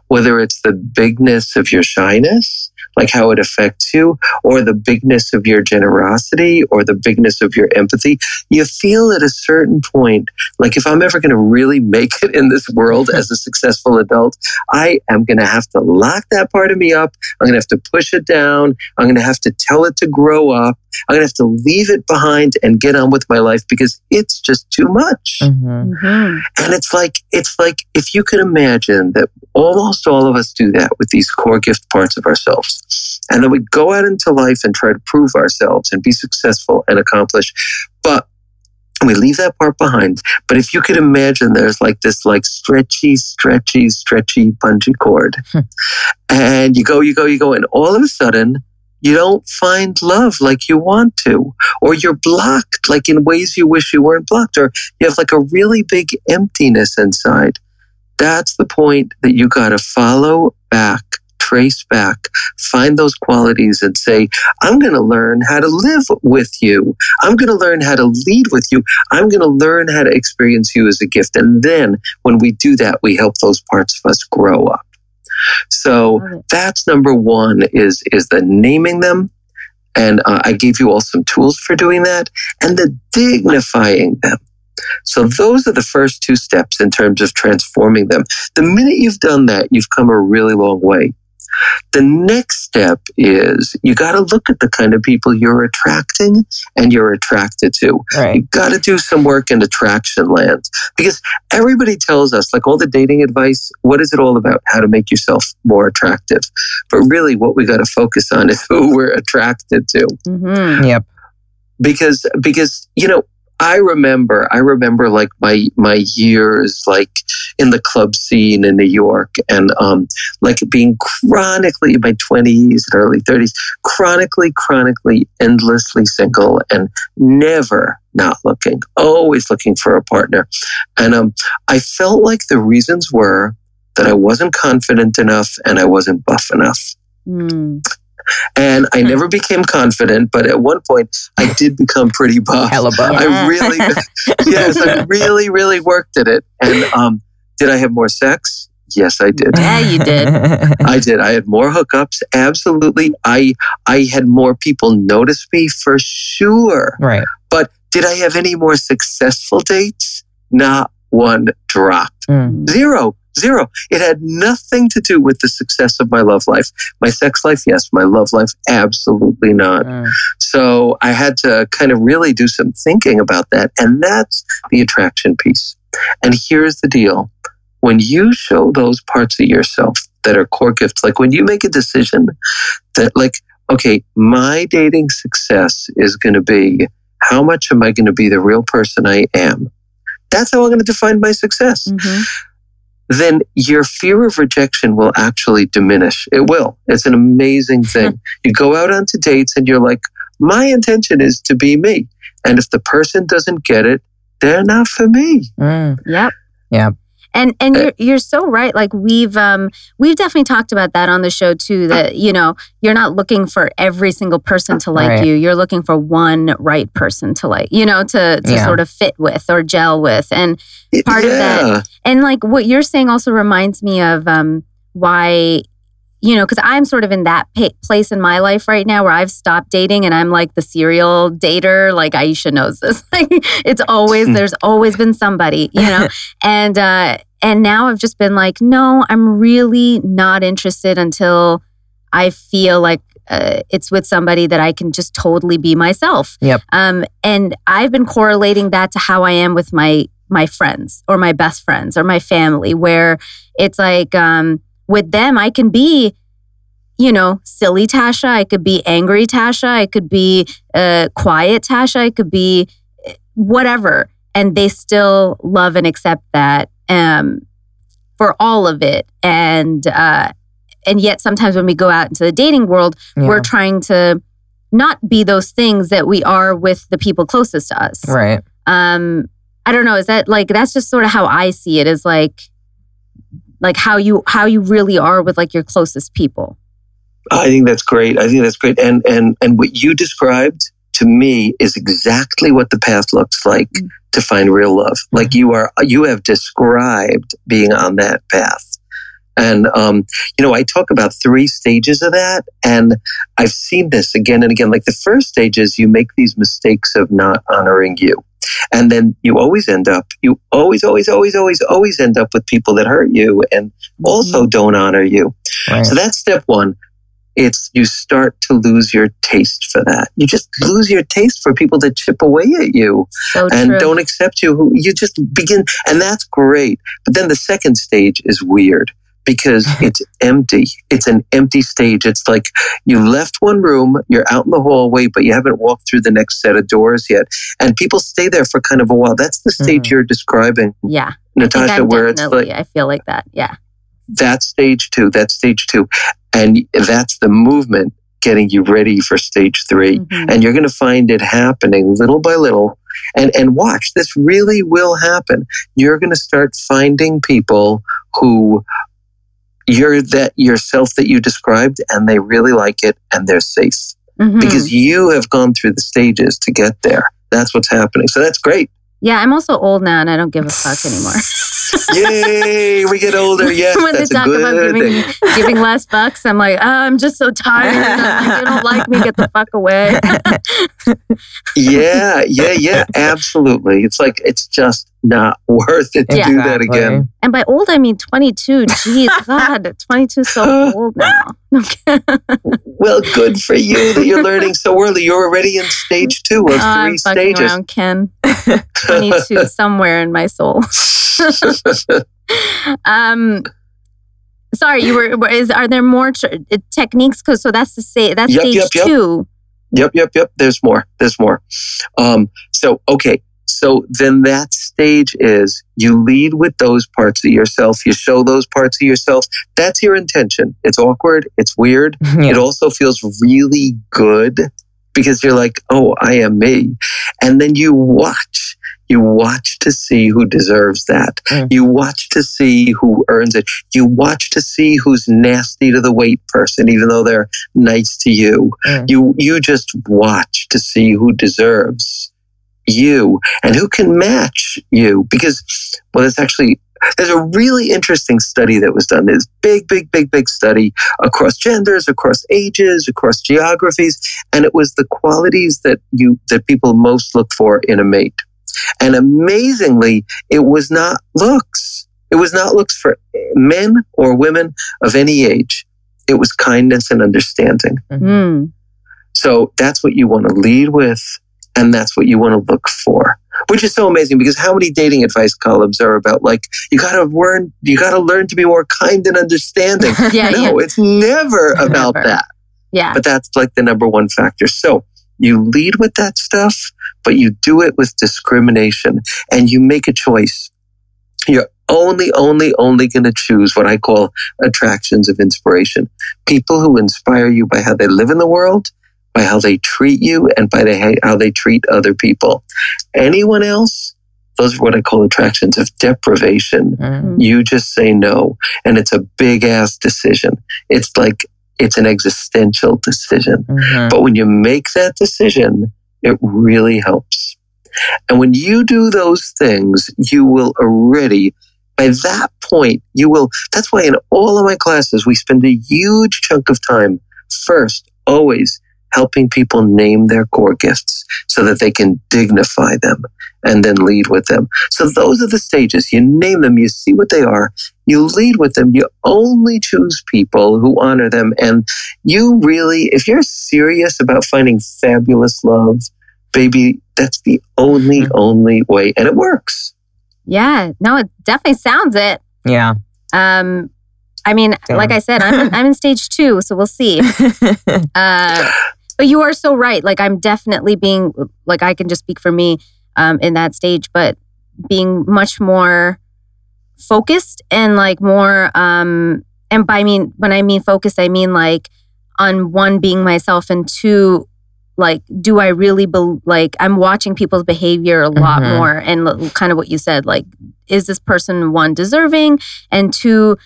Whether it's the bigness of your shyness, like how it affects you, or the bigness of your generosity, or the bigness of your empathy, you feel at a certain point, like if I'm ever going to really make it in this world as a successful adult, I am going to have to lock that part of me up. I'm going to have to push it down. I'm going to have to tell it to grow up. I'm going to have to leave it behind and get on with my life because it's just too much. Mhm. Mhm. And it's like, it's like if you could imagine that almost all of us do that with these core gift parts of ourselves. And then we go out into life and try to prove ourselves and be successful and accomplish. But we leave that part behind. But if you could imagine there's like this like stretchy, stretchy, stretchy bungee cord. Hmm. and you go, you go, you go, and all of a sudden you don't find love like you want to, or you're blocked like in ways you wish you weren't blocked, or you have like a really big emptiness inside. That's the point that you got to follow back, trace back, find those qualities and say, I'm going to learn how to live with you. I'm going to learn how to lead with you. I'm going to learn how to experience you as a gift. And then when we do that, we help those parts of us grow up. So that's number one is, is the naming them. And uh, I gave you all some tools for doing that and the dignifying them. So those are the first two steps in terms of transforming them. The minute you've done that, you've come a really long way. The next step is you got to look at the kind of people you're attracting and you're attracted to. Right. You got to do some work in attraction land because everybody tells us, like all the dating advice, what is it all about? How to make yourself more attractive. But really, what we got to focus on is who we're attracted to Mhm. Yep. because because you know I remember, I remember like my my years like in the club scene in New York, and um, like being chronically in my twenties and early thirties, chronically, chronically, endlessly single, and never not looking, always looking for a partner. And um, I felt like the reasons were that I wasn't confident enough and I wasn't buff enough. Mm. And I never became confident, but at one point I did become pretty buff. Hella buff. Yeah. I really, yes, I really, really worked at it. And um, did I have more sex? Yes, I did. Yeah, you did. I did. I had more hookups. Absolutely. I I had more people notice me for sure. right. But did I have any more successful dates? Not one drop. Mm. Zero. Zero. It had nothing to do with the success of my love life. My sex life, yes. My love life, absolutely not. Mm. So I had to kind of really do some thinking about that. And that's the attraction piece. And here's the deal when you show those parts of yourself that are core gifts, like when you make a decision that, like, okay, my dating success is going to be how much am I going to be the real person I am? That's how I'm going to define my success Mhm. Then your fear of rejection will actually diminish. It will. It's an amazing thing. you go out onto dates and you're like, my intention is to be me. And if the person doesn't get it, they're not for me. Mm. Yep. Yep. And and you're you're so right. Like we've um we've definitely talked about that on the show too. That you know you're not looking for every single person to like Right. you. You're looking for one right person to like. You know to to Yeah. sort of fit with or gel with. And Part of that- and like what you're saying also reminds me of um why you know because i'm sort of in that pa- place in my life right now where i've stopped dating and i'm like the serial dater like aisha knows this like it's always there's always been somebody you know and uh and now i've just been like no i'm really not interested until i feel like uh, it's with somebody that I can just totally be myself. Yep. Um, and I've been correlating that to how I am with my my friends or my best friends or my family, where it's like um, with them I can be, you know, silly Tasha. I could be angry Tasha. I could be uh, quiet Tasha. I could be uh, whatever, and they still love and accept that um, for all of it. And uh, and yet sometimes when we go out into the dating world, Yeah. we're trying to not be those things that we are with the people closest to us. right. Um, I don't know. Is that like that's just sort of how I see it? Is like like how you how you really are with like your closest people. I think that's great. I think that's great. And and and what you described to me is exactly what the path looks like Mm. to find real love. Like you are you have described being on that path. And um, you know, I talk about three stages of that, and I've seen this again and again. Like the first stage is you make these mistakes of not honoring you. And then you always end up, you always, always, always, always, always end up with people that hurt you and mm-hmm. also don't honor you. Right. So that's step one. It's you start to lose your taste for that. You just lose your taste for people that chip away at you So and true. don't accept you. You just begin, and that's great. But then the second stage is weird because it's empty. It's an empty stage. It's like you left one room, you're out in the hallway, but you haven't walked through the next set of doors yet, and people stay there for kind of a while. That's the stage Mhm. you're describing, yeah. Natasha, where it's like. I feel like that. Yeah. that's stage two. That's stage two. And that's the movement getting you ready for stage 3 Mhm. And you're going to find it happening little by little. And, and watch, this really will happen. You're going to start finding people who you're that yourself that you described and they really like it and they're safe Mhm. because you have gone through the stages to get there. That's what's happening. So that's great. yeah, I'm also old now and I don't give a fuck anymore. Yay, we get older. Yes, when they that's a talk about good giving thing. giving less fucks, I'm like, oh, I'm just so tired. You don't like me, get the fuck away. Yeah, yeah, yeah, absolutely. It's like it's just not worth it to Yeah. do that again. and by old, I mean 22. Jeez, God, 22 is so old now. Well, good for you that you're learning so early. You're already in stage two of Oh, I'm three fucking stages. around, Ken. 22 somewhere in my soul. Um, sorry, you were. were- Is are there more tr- uh, techniques? Cause so that's the say that's Yep, stage yep, yep. two. Yep, yep, yep. There's more. There's more. Um, so, okay, So then that stage is you lead with those parts of yourself. You show those parts of yourself. That's your intention. It's awkward. It's weird. Yeah. It also feels really good because you're like, oh, I am me. And then you watch. You watch to see who deserves that. Mm. You watch to see who earns it. You watch to see who's nasty to the wait person, even though they're nice to you. Mm. You you just watch to see who deserves you and who can match you. Because well, it's actually there's a really interesting study that was done. This big, big, big, big study across genders, across ages, across geographies, and it was the qualities that you that people most look for in a mate. And amazingly, it was not looks. It was not looks for men or women of any age. It was kindness and understanding. Mm. So that's what you want to lead with, and that's what you want to look for. Which is so amazing because how many dating advice columns are about like you got to learn, you got to learn to be more kind and understanding. Yeah, yeah. no, it's never about Never. that. Yeah. But that's like the number one factor. So you lead with that stuff, but you do it with discrimination and you make a choice. You're only, only, only going to choose what I call attractions of inspiration. People who inspire you by how they live in the world, by how they treat you, and by the, how they treat other people. Anyone else, those are what I call attractions of deprivation Mm. you just say no and it's a big ass decision it's like it's an existential decision Mhm. but when you make that decision it really helps and when you do those things you will already by that point you will that's why in all of my classes we spend a huge chunk of time first always helping people name their core gifts so that they can dignify them and then lead with them so those are the stages. You name them, you see what they are, you lead with them, you only choose people who honor them. And you really, if you're serious about finding fabulous love, baby, that's the only, Mhm. only way. And it works. Yeah. No, it definitely sounds it. Yeah. Um, I mean, Damn. like I said, I'm I'm in stage two, so we'll see. Uh, but you are so right. Like I'm definitely being like I can just speak for me um, in that stage, but being much more focused and like more um and by mean when I mean focused, I mean like on one being myself and two like do I really be like I'm watching people's behavior a lot Mhm. more and l- kind of what you said like is this person one deserving and two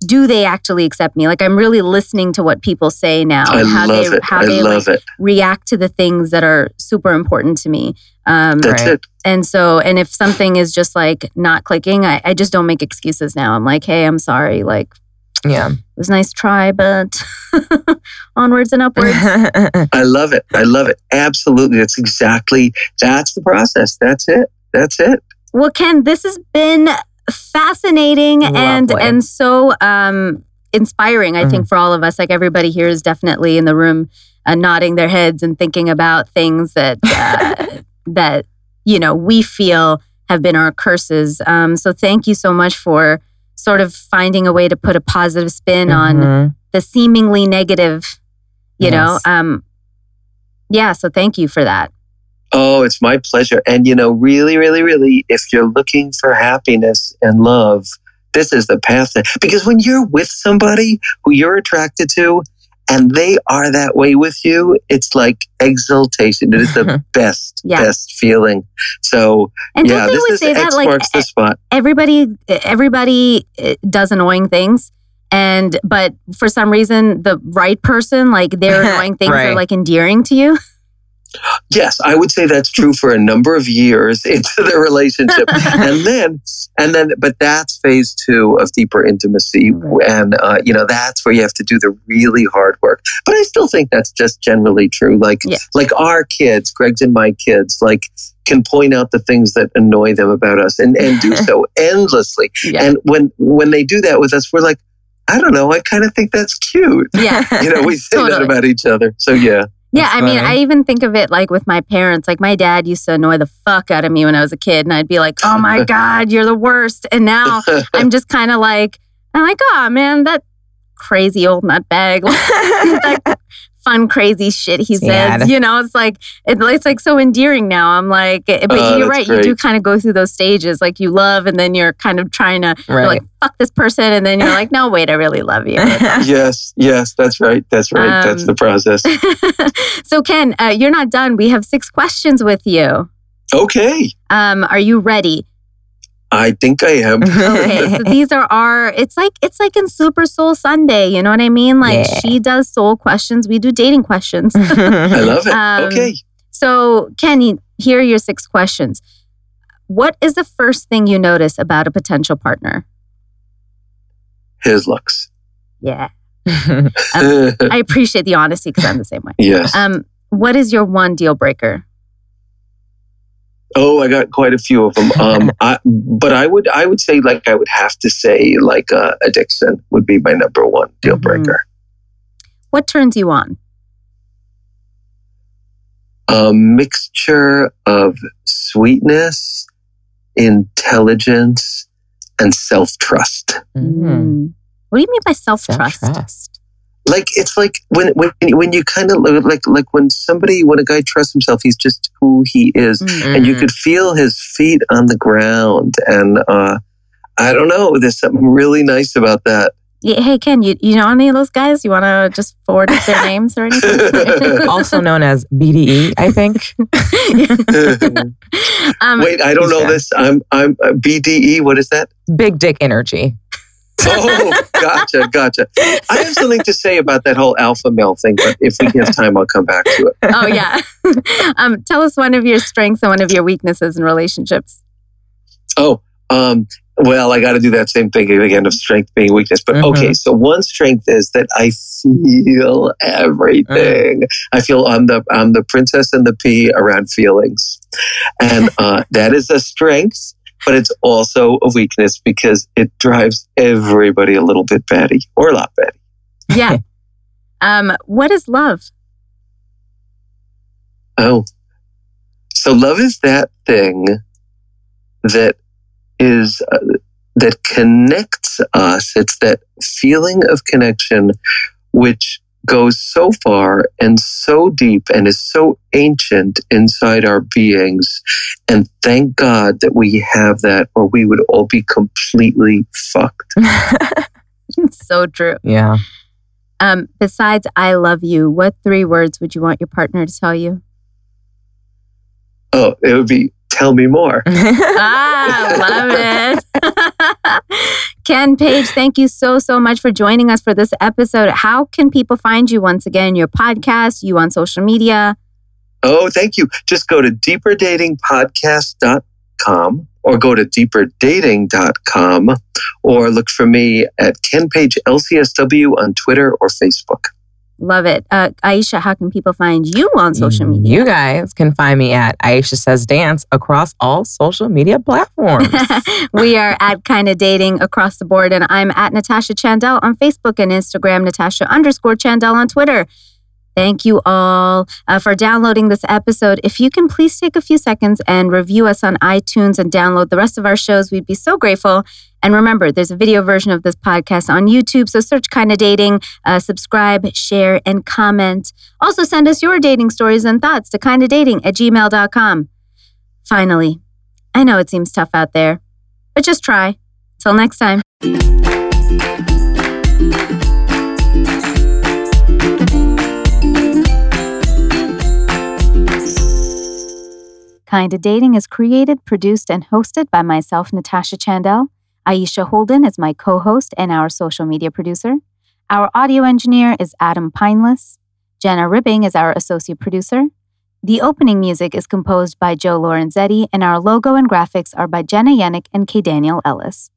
do they actually accept me like I'm really listening to what people say now I and how love they it. how I they love like it. react to the things that are super important to me um That's Right. it. and so and if something is just like not clicking I, I just don't make excuses now I'm like hey I'm sorry like yeah. it was a nice try but onwards and upwards I love it. I love it. Absolutely. That's exactly, that's the process. That's it. That's it. Well, Ken, this has been fascinating and Lovely. and so um inspiring. I think for all of us, like everybody here is definitely in the room uh, nodding their heads and thinking about things that uh, that you know we feel have been our curses. Um, so thank you so much for sort of finding a way to put a positive spin on Mhm. the seemingly negative. You know, um, yeah. So thank you for that. Oh, it's my pleasure. And you know, really, really, really, if you're looking for happiness and love, this is the path. That, because when you're with somebody who you're attracted to and they are that way with you, it's like exaltation. It is the best, Yeah. best feeling. So, And yeah, this is say that? X Like marks the spot. everybody everybody uh, does annoying things and but for some reason the right person like their annoying things are like endearing to you Yes, I would say that's true for a number of years into their relationship. and then and then but that's phase two of deeper intimacy. And uh, you know that's where you have to do the really hard work. But i still think that's just generally true. Like Yeah. like our kids greg's and my kids like can point out the things that annoy them about us and and do so endlessly. Yeah. And when when they do that with us we're like i don't know. I kind of think that's cute. Yeah. You know we say that about each other. So yeah yeah i mean i even think of it like with my parents. Like my dad used to annoy the fuck out of me when i was a kid and i'd be like oh my god you're the worst. And now i'm just kind of like i'm like oh man that crazy old nutbag. Like fun, crazy shit he Yeah. says. You know, it's like it, it's like so endearing now. I'm like, but Oh, you're that's right. You do kind of go through those stages, like you love, and then you're kind of trying to Right. like fuck this person, and then you're like, no, wait, I really love you. yes, yes, that's right. That's right. that's Um, the process. so Ken, uh, you're not done. We have six questions with you. Okay. Um, are you ready? I think I am. Okay, so these are our. It's like it's like in Super Soul Sunday. You know what I mean? Like Yeah. she does soul questions, we do dating questions. I love it. Um, okay. So, Kenny, here are your six questions. What is the first thing you notice about a potential partner? His looks. Yeah, I appreciate the honesty because I'm the same way. yes. Um, what is your one deal breaker? Oh, I got quite a few of them. Um, I, but I would, I would say, like, I would have to say, like, uh, addiction would be my number one deal Mhm. breaker. What turns you on? A mixture of sweetness, intelligence, and self trust. Mm. Mm. What do you mean by self trust? Self-trust. Like it's like when when when you kind of like like when somebody when a guy trusts himself, he's just who he is, and you could feel his feet on the ground, and uh, I don't know, there's something really nice about that. Yeah, hey, Ken, you, you know any of those guys? You want to just forward us their names or anything? also known as BDE, I think. um, Wait, I don't know Yeah. this. I'm I'm uh, BDE. What is that? Big dick energy. Oh, gotcha, gotcha. I have something to say about that whole alpha male thing, but if we have time, I'll come back to it. oh, yeah. um, tell us one of your strengths and one of your weaknesses in relationships. Oh, um, well, I got to do that same thing again of strength being weakness. But Mhm. okay, so one strength is that I feel everything. I feel I'm the I'm the princess and the pea around feelings, and uh, that is a strength. But it's also a weakness because it drives everybody a little bit batty or a lot batty. Yeah. um, what is love? Oh, so love is that thing that is uh, that connects us. It's that feeling of connection which goes so far and so deep and is so ancient inside our beings. And thank God that we have that, or we would all be completely fucked. so true. yeah. Um, besides, I love you, what three words would you want your partner to tell you? Oh, it would be tell me more. ah, love it. Ken Page, thank you so, so much for joining us for this episode. How can people find you once again? Your podcast, you on social media? Oh, thank you. Just go to deeperdatingpodcast.com or go to deeperdating.com or look for me at Ken Page LCSW on Twitter or Facebook. Love it. Uh, Aisha, how can people find you on social media? You guys can find me at Aisha Says Dance across all social media platforms. we are at Kinda Dating across the board, and I'm at Natasha Chandel on Facebook and Instagram, Natasha underscore Chandel on Twitter. Thank you all uh, for downloading this episode. If you can please take a few seconds and review us on iTunes and download the rest of our shows, we'd be so grateful. And remember, there's a video version of this podcast on YouTube, so search Kinda Dating, uh, subscribe, share, and comment. Also, send us your dating stories and thoughts to kinda dating at gmail.com. Finally, I know it seems tough out there, but just try. Till next time. Kinda Dating is created, produced, and hosted by myself, Natasha Chandel. Aisha Holden is my co host and our social media producer. Our audio engineer is Adam Pineless. Jenna Ribbing is our associate producer. The opening music is composed by Joe Lorenzetti, and our logo and graphics are by Jenna Yannick and K. Daniel Ellis.